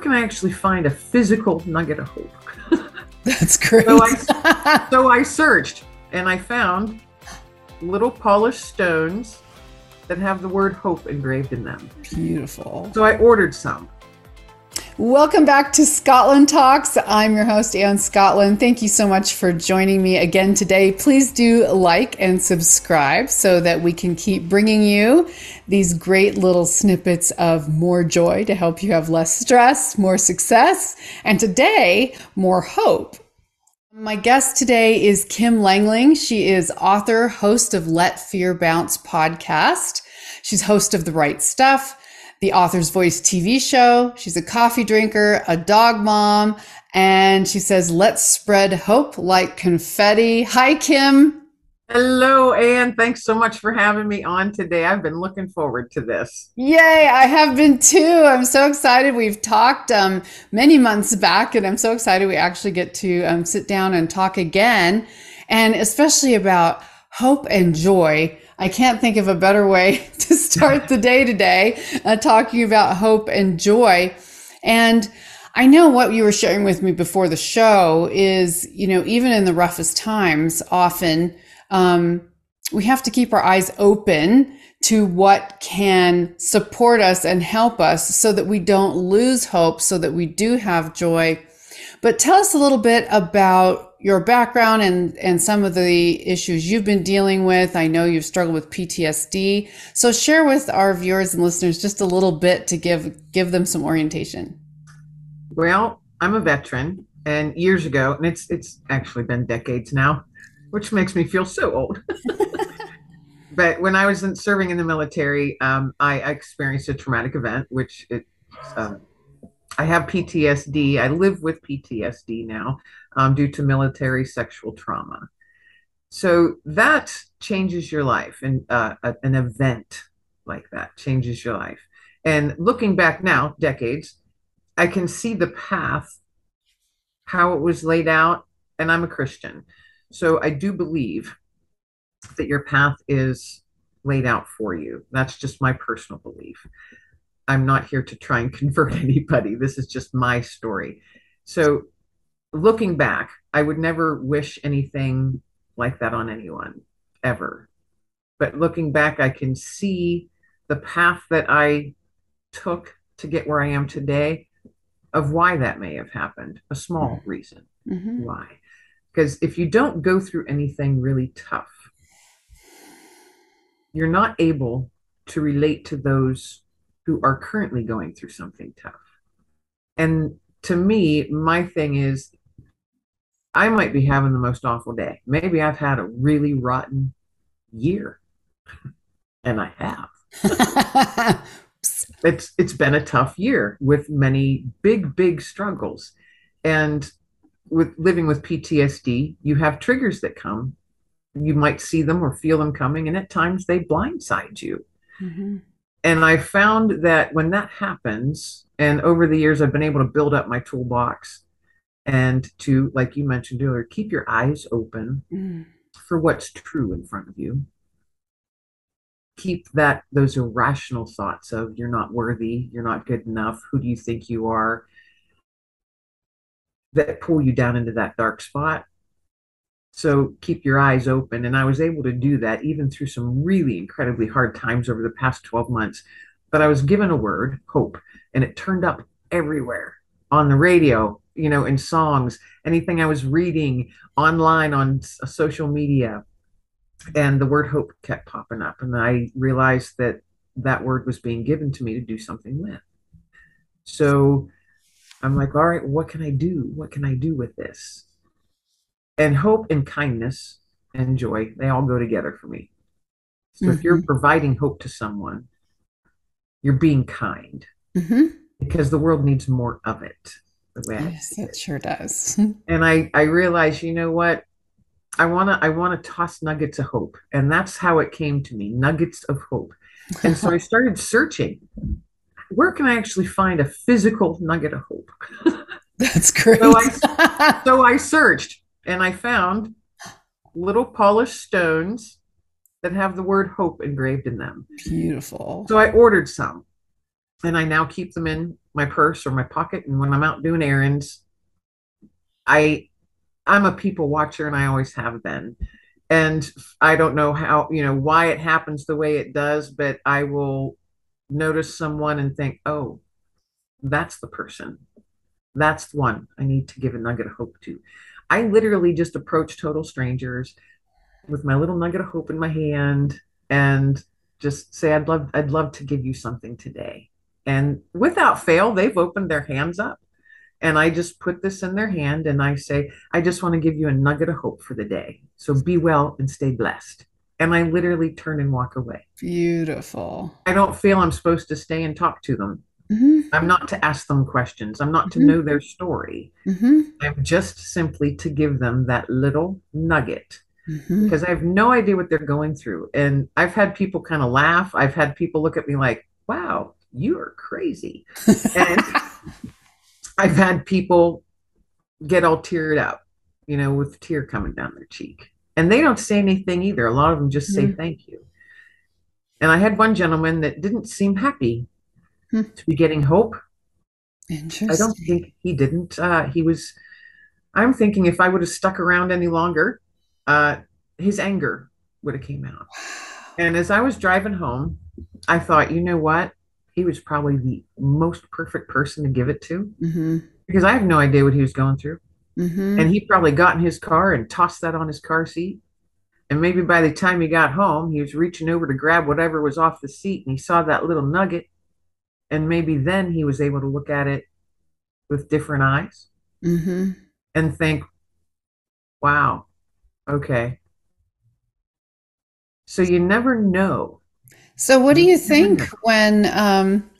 can I actually find a physical nugget of hope? That's great. so, I, so I searched and I found little polished stones that have the word hope engraved in them. Beautiful. So I ordered some. Welcome back to Scotland Talks. I'm your host, Anne Scotland. Thank you so much for joining me again today. Please do like and subscribe so that we can keep bringing you these great little snippets of more joy to help you have less stress, more success, and today, more hope. My guest today is Kim Lengling. She is author, host of Let Fear Bounce podcast. She's host of The Right Stuff the Author's Voice TV show. She's a coffee drinker, a dog mom, and she says, let's spread hope like confetti. Hi, Kim. Hello, Anne. Thanks so much for having me on today. I've been looking forward to this. Yay, I have been too. I'm so excited. We've talked um, many months back, and I'm so excited we actually get to um, sit down and talk again, and especially about hope and joy. I can't think of a better way start the day today, uh, talking about hope and joy. And I know what you were sharing with me before the show is, you know, even in the roughest times, often um, we have to keep our eyes open to what can support us and help us so that we don't lose hope, so that we do have joy. But tell us a little bit about your background and, and some of the issues you've been dealing with. I know you've struggled with PTSD. So share with our viewers and listeners just a little bit to give give them some orientation. Well, I'm a veteran and years ago, and it's it's actually been decades now, which makes me feel so old. but when I was in, serving in the military, um, I, I, experienced a traumatic event, which it, uh, I have PTSD. I live with PTSD now um, due to military sexual trauma. So that changes your life, and uh, an event like that changes your life. And looking back now, decades, I can see the path, how it was laid out, and I'm a Christian. So I do believe that your path is laid out for you. That's just my personal belief. I'm not here to try and convert anybody. This is just my story. So looking back, I would never wish anything like that on anyone ever. But looking back, I can see the path that I took to get where I am today of why that may have happened, a small mm-hmm. reason mm-hmm. why. Because if you don't go through anything really tough, you're not able to relate to those who are currently going through something tough. And to me, my thing is I might be having the most awful day. Maybe I've had a really rotten year. and I have. it's it's been a tough year with many big big struggles. And with living with PTSD, you have triggers that come. You might see them or feel them coming and at times they blindside you. Mm-hmm. And I found that when that happens, and over the years I've been able to build up my toolbox and to like you mentioned earlier keep your eyes open mm. for what's true in front of you. Keep that those irrational thoughts of you're not worthy you're not good enough who do you think you are? that pull you down into that dark spot so keep your eyes open and i was able to do that even through some really incredibly hard times over the past 12 months but i was given a word hope and it turned up everywhere on the radio you know, in songs, anything I was reading online on uh, social media. And the word hope kept popping up. And I realized that that word was being given to me to do something with. So I'm like, all right, what can I do? What can I do with this? And hope and kindness and joy, they all go together for me. So mm-hmm. if you're mm-hmm. providing hope to someone, you're being kind mm-hmm. because the world needs more of it the way yes, it sure does. and I I realized, you know what? I wanna I wanna toss nuggets of hope, and that's how it came to me, nuggets of hope. And so I started searching. Where can I actually find a physical nugget of hope? That's great. so, I, so I searched and I found little polished stones that have the word hope engraved in them. Beautiful. So I ordered some. and I now keep them in my purse or my pocket. And when I'm out doing errands, I I'm a people watcher and I always have been. And I don't know how, you know, why it happens the way it does, but I will notice someone and think, oh, that's the person. That's the one I need to give a nugget of hope to. I literally just approach total strangers with my little nugget of hope in my hand and just say, I'd love, I'd love to give you something today. And without fail, they've opened their hands up. And I just put this in their hand and I say, I just want to give you a nugget of hope for the day. So be well and stay blessed. And I literally turn and walk away. Beautiful. I don't feel I'm supposed to stay and talk to them. Mm-hmm. I'm not to ask them questions. I'm not mm-hmm. to know their story. Mm-hmm. I'm just simply to give them that little nugget mm-hmm. because I have no idea what they're going through. And I've had people kind of laugh. I've had people look at me like, wow, you are crazy. and I've had people get all teared up, you know, with tear coming down their cheek. And they don't say anything either. A lot of them just say mm-hmm. thank you. And I had one gentleman that didn't seem happy hmm. to be getting hope. Interesting. I don't think he didn't. Uh, he was, I'm thinking if I would have stuck around any longer, uh, his anger would have came out. And as I was driving home, I thought, you know what? He was probably the most perfect person to give it to mm-hmm. because I have no idea what he was going through. Mm-hmm. And he probably got in his car and tossed that on his car seat. And maybe by the time he got home, he was reaching over to grab whatever was off the seat and he saw that little nugget. And maybe then he was able to look at it with different eyes mm-hmm. and think, wow, Okay. So you never know. So what do you think when um,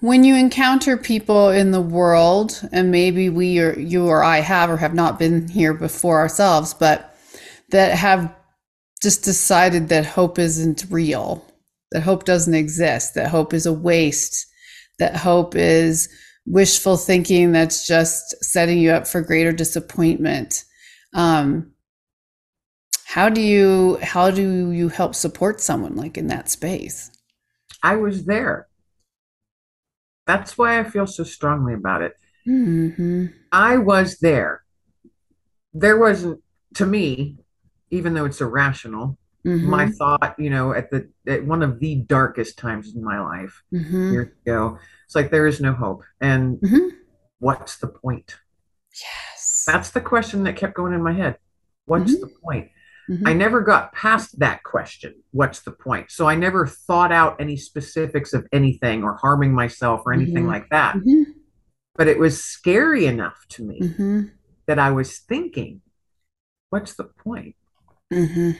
when you encounter people in the world, and maybe we or you or I have or have not been here before ourselves, but that have just decided that hope isn't real, that hope doesn't exist, that hope is a waste, that hope is wishful thinking that's just setting you up for greater disappointment. Um, how do you how do you help support someone like in that space? I was there. That's why i feel so strongly about it. Mm-hmm. i was there. There wasn't to me even though it's irrational mm-hmm. my thought you know at the at one of the darkest times in my life mm-hmm. years ago it's like there is no hope and mm-hmm. what's the point Yes, that's the question that kept going in my head. What's mm-hmm. the point? Mm-hmm. I never got past that question. What's the point? So I never thought out any specifics of anything or harming myself or anything mm-hmm. like that. But it was scary enough to me that I was thinking, what's the point? Mm-hmm.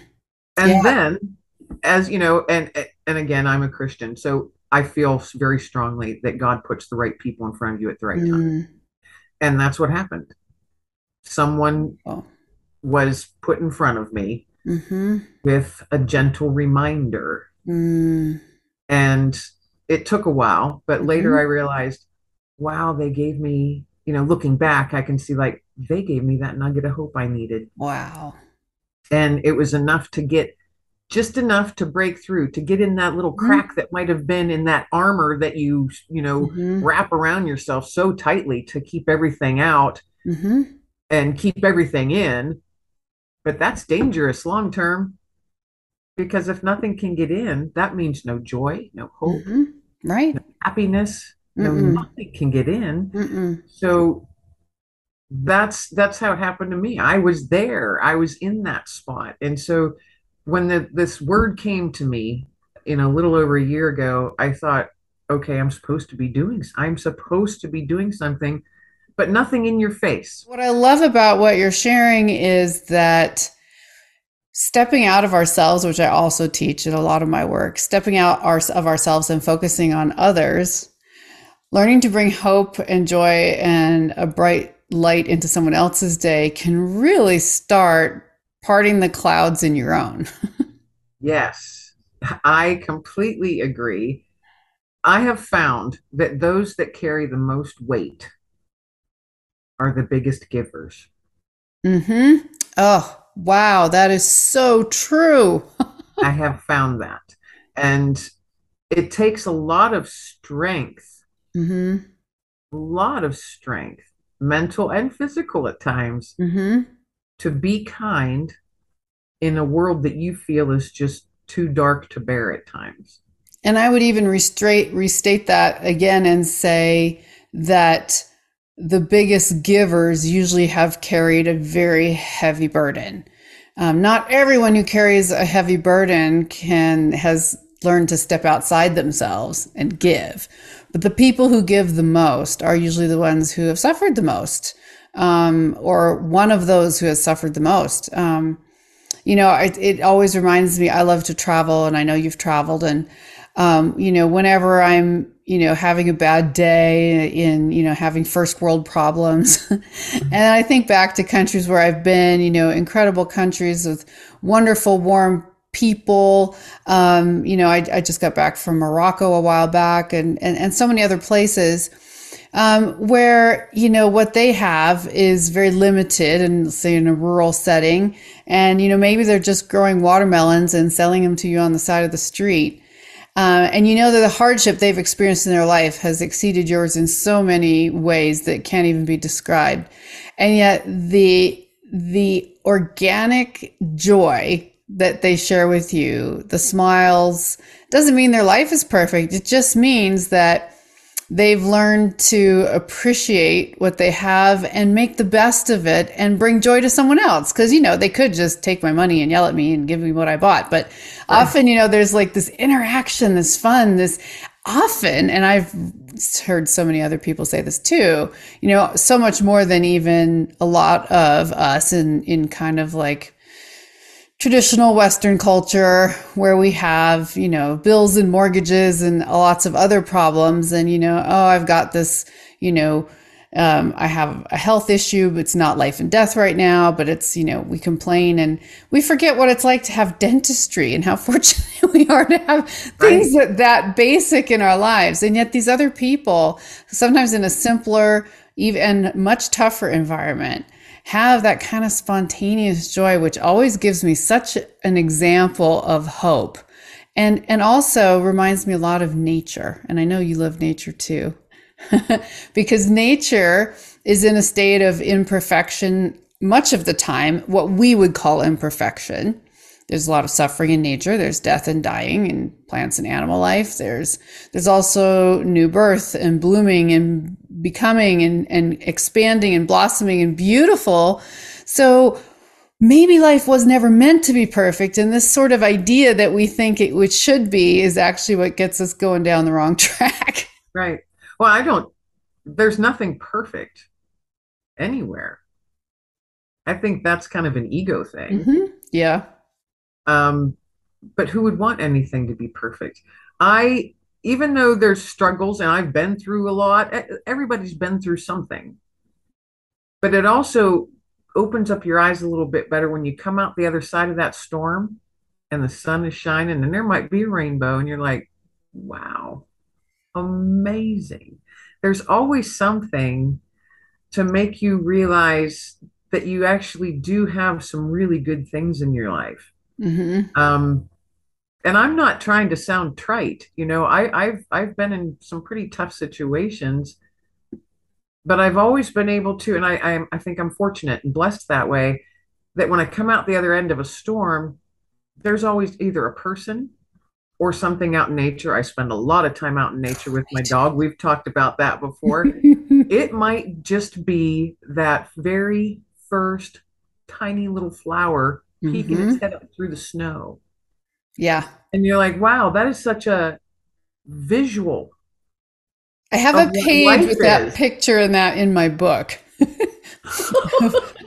And yeah. then, as you know, and and again, I'm a Christian, so I feel very strongly that God puts the right people in front of you at the right time. And that's what happened someone oh. was put in front of me mm-hmm. with a gentle reminder. Mm. And it took a while, but later mm-hmm. I realized, wow, they gave me, you know, looking back, I can see like they gave me that nugget of hope I needed. Wow. And it was enough to get just enough to break through to get in that little mm-hmm. crack mm-hmm. that might have been in that armor that you you know mm-hmm. wrap around yourself so tightly to keep everything out mm-hmm and keep everything in. But that's dangerous long term because if nothing can get in, that means no joy, no hope, mm-hmm. right? No happiness, no nothing can get in. So that's that's how it happened to me. I was there. I was in that spot. And so when the, this word came to me in a little over a year ago, I thought, okay, I'm supposed to be doing I'm supposed to be doing something but nothing in your face. What I love about what you're sharing is that stepping out of ourselves, which I also teach in a lot of my work, stepping out our, of ourselves and focusing on others, learning to bring hope and joy and a bright light into someone else's day can really start parting the clouds in your own. yes, I completely agree. I have found that those that carry the most weight are the biggest givers. Hmm. Oh, wow, that is so true. I have found that, and it takes a lot of strength, Mm-hmm. a lot of strength, mental and physical at times, Mm-hmm. to be kind in a world that you feel is just too dark to bear at times. And I would even restate restate that again and say that the biggest givers usually have carried a very heavy burden. Um, not everyone who carries a heavy burden can has learned to step outside themselves and give. But the people who give the most are usually the ones who have suffered the most, um, or one of those who has suffered the most. Um, you know, it, it always reminds me. I love to travel, and I know you've traveled, and um, you know, whenever I'm, you know, having a bad day in, you know, having first world problems, and I think back to countries where I've been, you know, incredible countries with wonderful, warm people. Um, you know, I, I just got back from Morocco a while back, and and, and so many other places um, where you know what they have is very limited and say in a rural setting. And you know maybe they're just growing watermelons and selling them to you on the side of the street. Uh, and you know that the hardship they've experienced in their life has exceeded yours in so many ways that can't even be described. And yet the the organic joy that they share with you the smiles doesn't mean their life is perfect. It just means that they've learned to appreciate what they have and make the best of it and bring joy to someone else. Because you know they could just take my money and yell at me and give me what i bought. But right. often you know there's like this interaction this fun this often and i've heard so many other people say this too you know so much more than even a lot of us in in kind of like traditional Western culture where we have, you know, bills and mortgages and lots of other problems. And, you know, oh, I've got this, you know, um, I have a health issue, but it's not life and death right now, but it's, you know, we complain and we forget what it's like to have dentistry and how fortunate we are to have things that, that basic in our lives. And yet these other people, sometimes in a simpler, even much tougher environment, have that kind of spontaneous joy, which always gives me such an example of hope. And, and also reminds me a lot of nature. And I know you love nature too, because nature is in a state of imperfection much of the time, what we would call imperfection. There's a lot of suffering in nature. There's death and dying in plants and animal life. There's there's also new birth and blooming and becoming and, and expanding and blossoming and beautiful. So maybe life was never meant to be perfect. And this sort of idea that we think it which should be is actually what gets us going down the wrong track. Right. Well, I don't there's nothing perfect anywhere. I think that's kind of an ego thing. Mm-hmm. Yeah. Um, but who would want anything to be perfect? I, even though there's struggles and I've been through a lot, everybody's been through something. But it also opens up your eyes a little bit better when you come out the other side of that storm and the sun is shining and there might be a rainbow and you're like, wow, amazing. There's always something to make you realize that you actually do have some really good things in your life. Mm-hmm. Um, and I'm not trying to sound trite, you know. I, I've I've been in some pretty tough situations, but I've always been able to, and I I, I think I'm fortunate and blessed that way, that when I come out the other end of a storm, there's always either a person or something out in nature. I spend a lot of time out in nature with my dog. We've talked about that before. it might just be that very first tiny little flower peeking mm-hmm. its head up through the snow. Yeah. And you're like, wow, that is such a visual. I have a page with is. that picture and that in my book.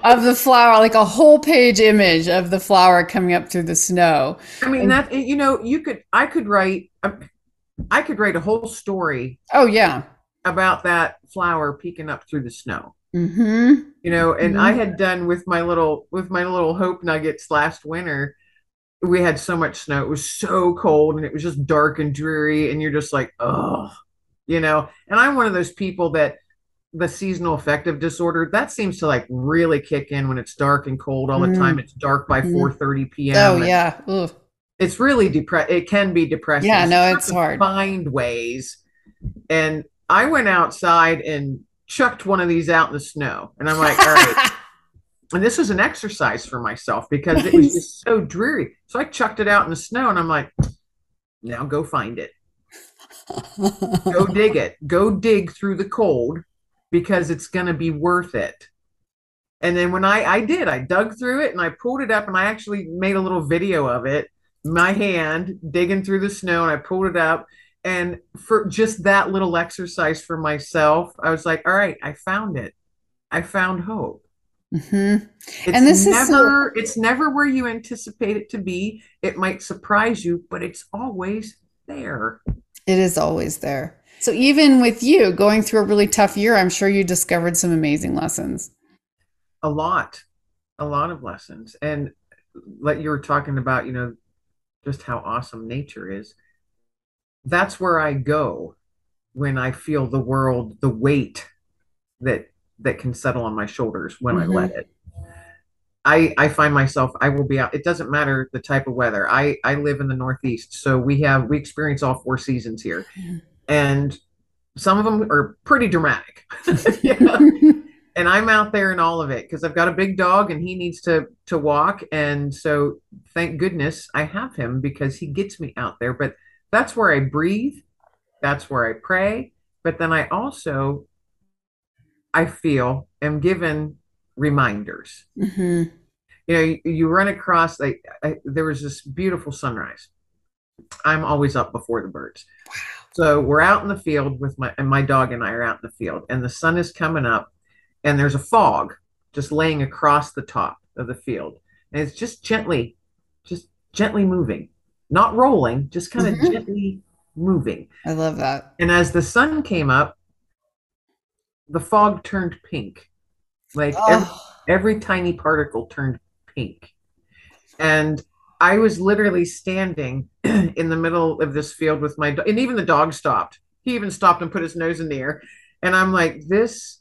of the flower, like a whole page image of the flower coming up through the snow. I mean, and, that you know, you could, I could write, I could write a whole story. Oh yeah, about that flower peeking up through the snow. Mm-hmm. You know, and mm-hmm. I had done with my little with my little hope nuggets last winter. We had so much snow; it was so cold, and it was just dark and dreary. And you're just like, oh, you know. And I'm one of those people that the seasonal affective disorder that seems to like really kick in when it's dark and cold all the mm. time. It's dark by mm. 4:30 p.m. Oh yeah. Ugh. it's really depressed. It can be depressing. Yeah, no, it's hard. Find ways. And I went outside and chucked one of these out in the snow. And I'm like, all right. And this was an exercise for myself because it was just so dreary. So I chucked it out in the snow and I'm like, now go find it. Go dig it. Go dig through the cold because it's going to be worth it. And then when I I did, I dug through it and I pulled it up and I actually made a little video of it, my hand digging through the snow and I pulled it up and for just that little exercise for myself, I was like, all right, I found it. I found hope. Mhm. It's And this is so- it's never where you anticipate it to be. It might surprise you, but it's always there. It is always there. So even with you going through a really tough year, I'm sure you discovered some amazing lessons. a lot a lot of lessons and like you were talking about you know just how awesome nature is that's where i go when i feel the world the weight that that can settle on my shoulders when i Mhm. let it. I i find myself i will be out it doesn't matter the type of weather. I i live in the northeast so we have we experience all four seasons here. And some of them are pretty dramatic. And I'm out there in all of it because I've got a big dog and he needs to to walk. And so thank goodness I have him because he gets me out there. But that's where I breathe. That's where I pray. But then I also I feel am given reminders. Mhm. you know you, you run across like I, there was this beautiful sunrise. I'm always up before the birds. So we're out in the field with my and my dog and I are out in the field and the sun is coming up and there's a fog just laying across the top of the field. And it's just gently just gently moving not rolling just kind of Mhm. gently moving. I love that. and as the sun came up the fog turned pink. Like every, Oh, every tiny particle turned pink. And i was literally standing in the middle of this field with my dog and even the dog stopped. He even stopped and put his nose in the air. And i'm like this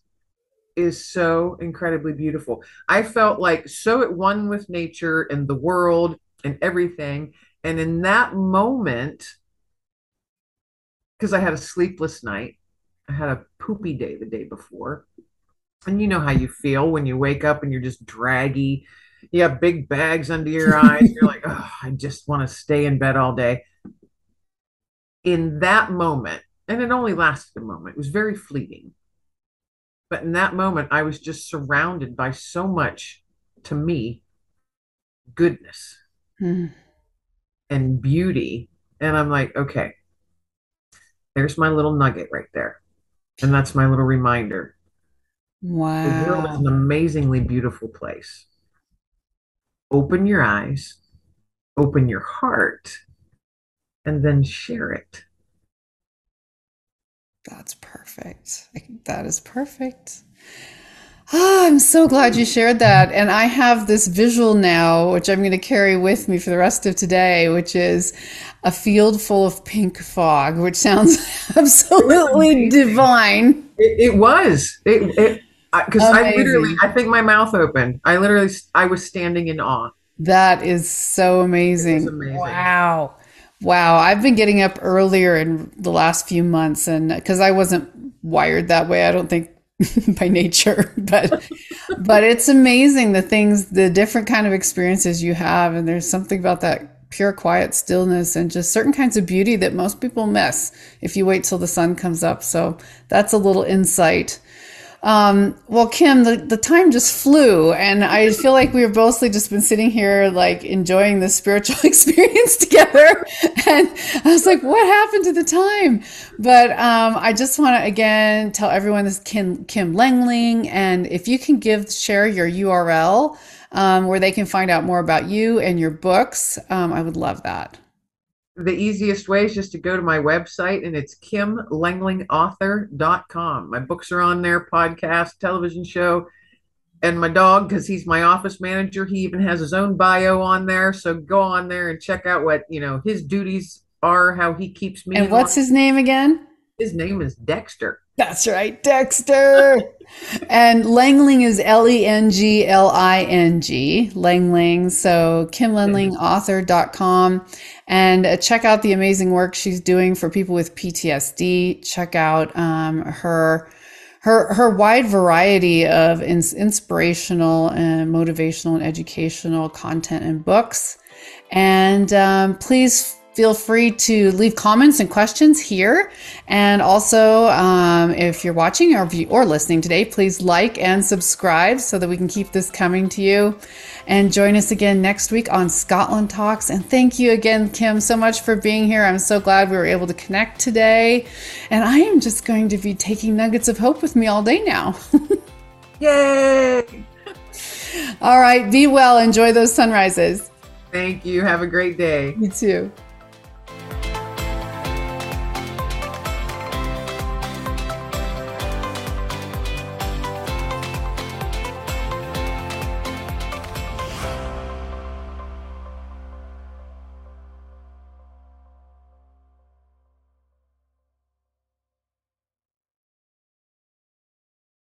is so incredibly beautiful. I felt like so at one with nature and the world and everything and in that moment because i had a sleepless night i had a poopy day the day before. And you know how you feel when you wake up and you're just draggy. You have big bags under your eyes you're like oh i just want to stay in bed all day. In that moment and it only lasted a moment it was very fleeting. But in that moment i was just surrounded by so much to me goodness. Mm. And beauty and i'm like okay there's my little nugget right there and that's my little reminder Wow. the world is an amazingly beautiful place. Open your eyes, open your heart, and then share it. That's perfect. That is perfect. Ah, I'm so glad you shared that. And I have this visual now, which I'm going to carry with me for the rest of today, which is a field full of pink fog, which sounds absolutely divine. It, it was it it because I literally I think my mouth opened. I literally I was standing in awe. That is so amazing. amazing. Wow. Wow. I've been getting up earlier in the last few months and because I wasn't wired that way, I don't think by nature, but but it's amazing the things, the different kind of experiences you have. And there's something about that pure quiet stillness and just certain kinds of beauty that most people miss if you wait till the sun comes up. So that's a little insight. Um, well, Kim, the, the time just flew, and I feel like we've mostly just been sitting here, like enjoying this spiritual experience together. And I was like, what happened to the time? But um, I just want to again tell everyone this is Kim, Kim Lengling, and if you can give share your URL um, where they can find out more about you and your books, um, I would love that. The easiest way is just to go to my website and it's kimlenglingauthor.com. My books are on there, podcast, television show, and my dog, because he's my office manager, he even has his own bio on there. So go on there and check out what you know his duties are, how he keeps me. And what's line. his name again? his name is Dexter. That's right, Dexter. and Lengling is L E N G L I N G, Lengling. So kimlenglingauthor.com and uh, check out the amazing work she's doing for people with PTSD. Check out um, her her her wide variety of ins- inspirational and motivational and educational content and books. And um, please feel free to leave comments and questions here. And also, um, if you're watching or, or listening today, please like and subscribe so that we can keep this coming to you. And join us again next week on Scotland Talks. And thank you again, Kim, so much for being here. I'm so glad we were able to connect today. And I am just going to be taking nuggets of hope with me all day now. Yay! All right, be well. Enjoy those sunrises. Thank you. Have a great day. You too.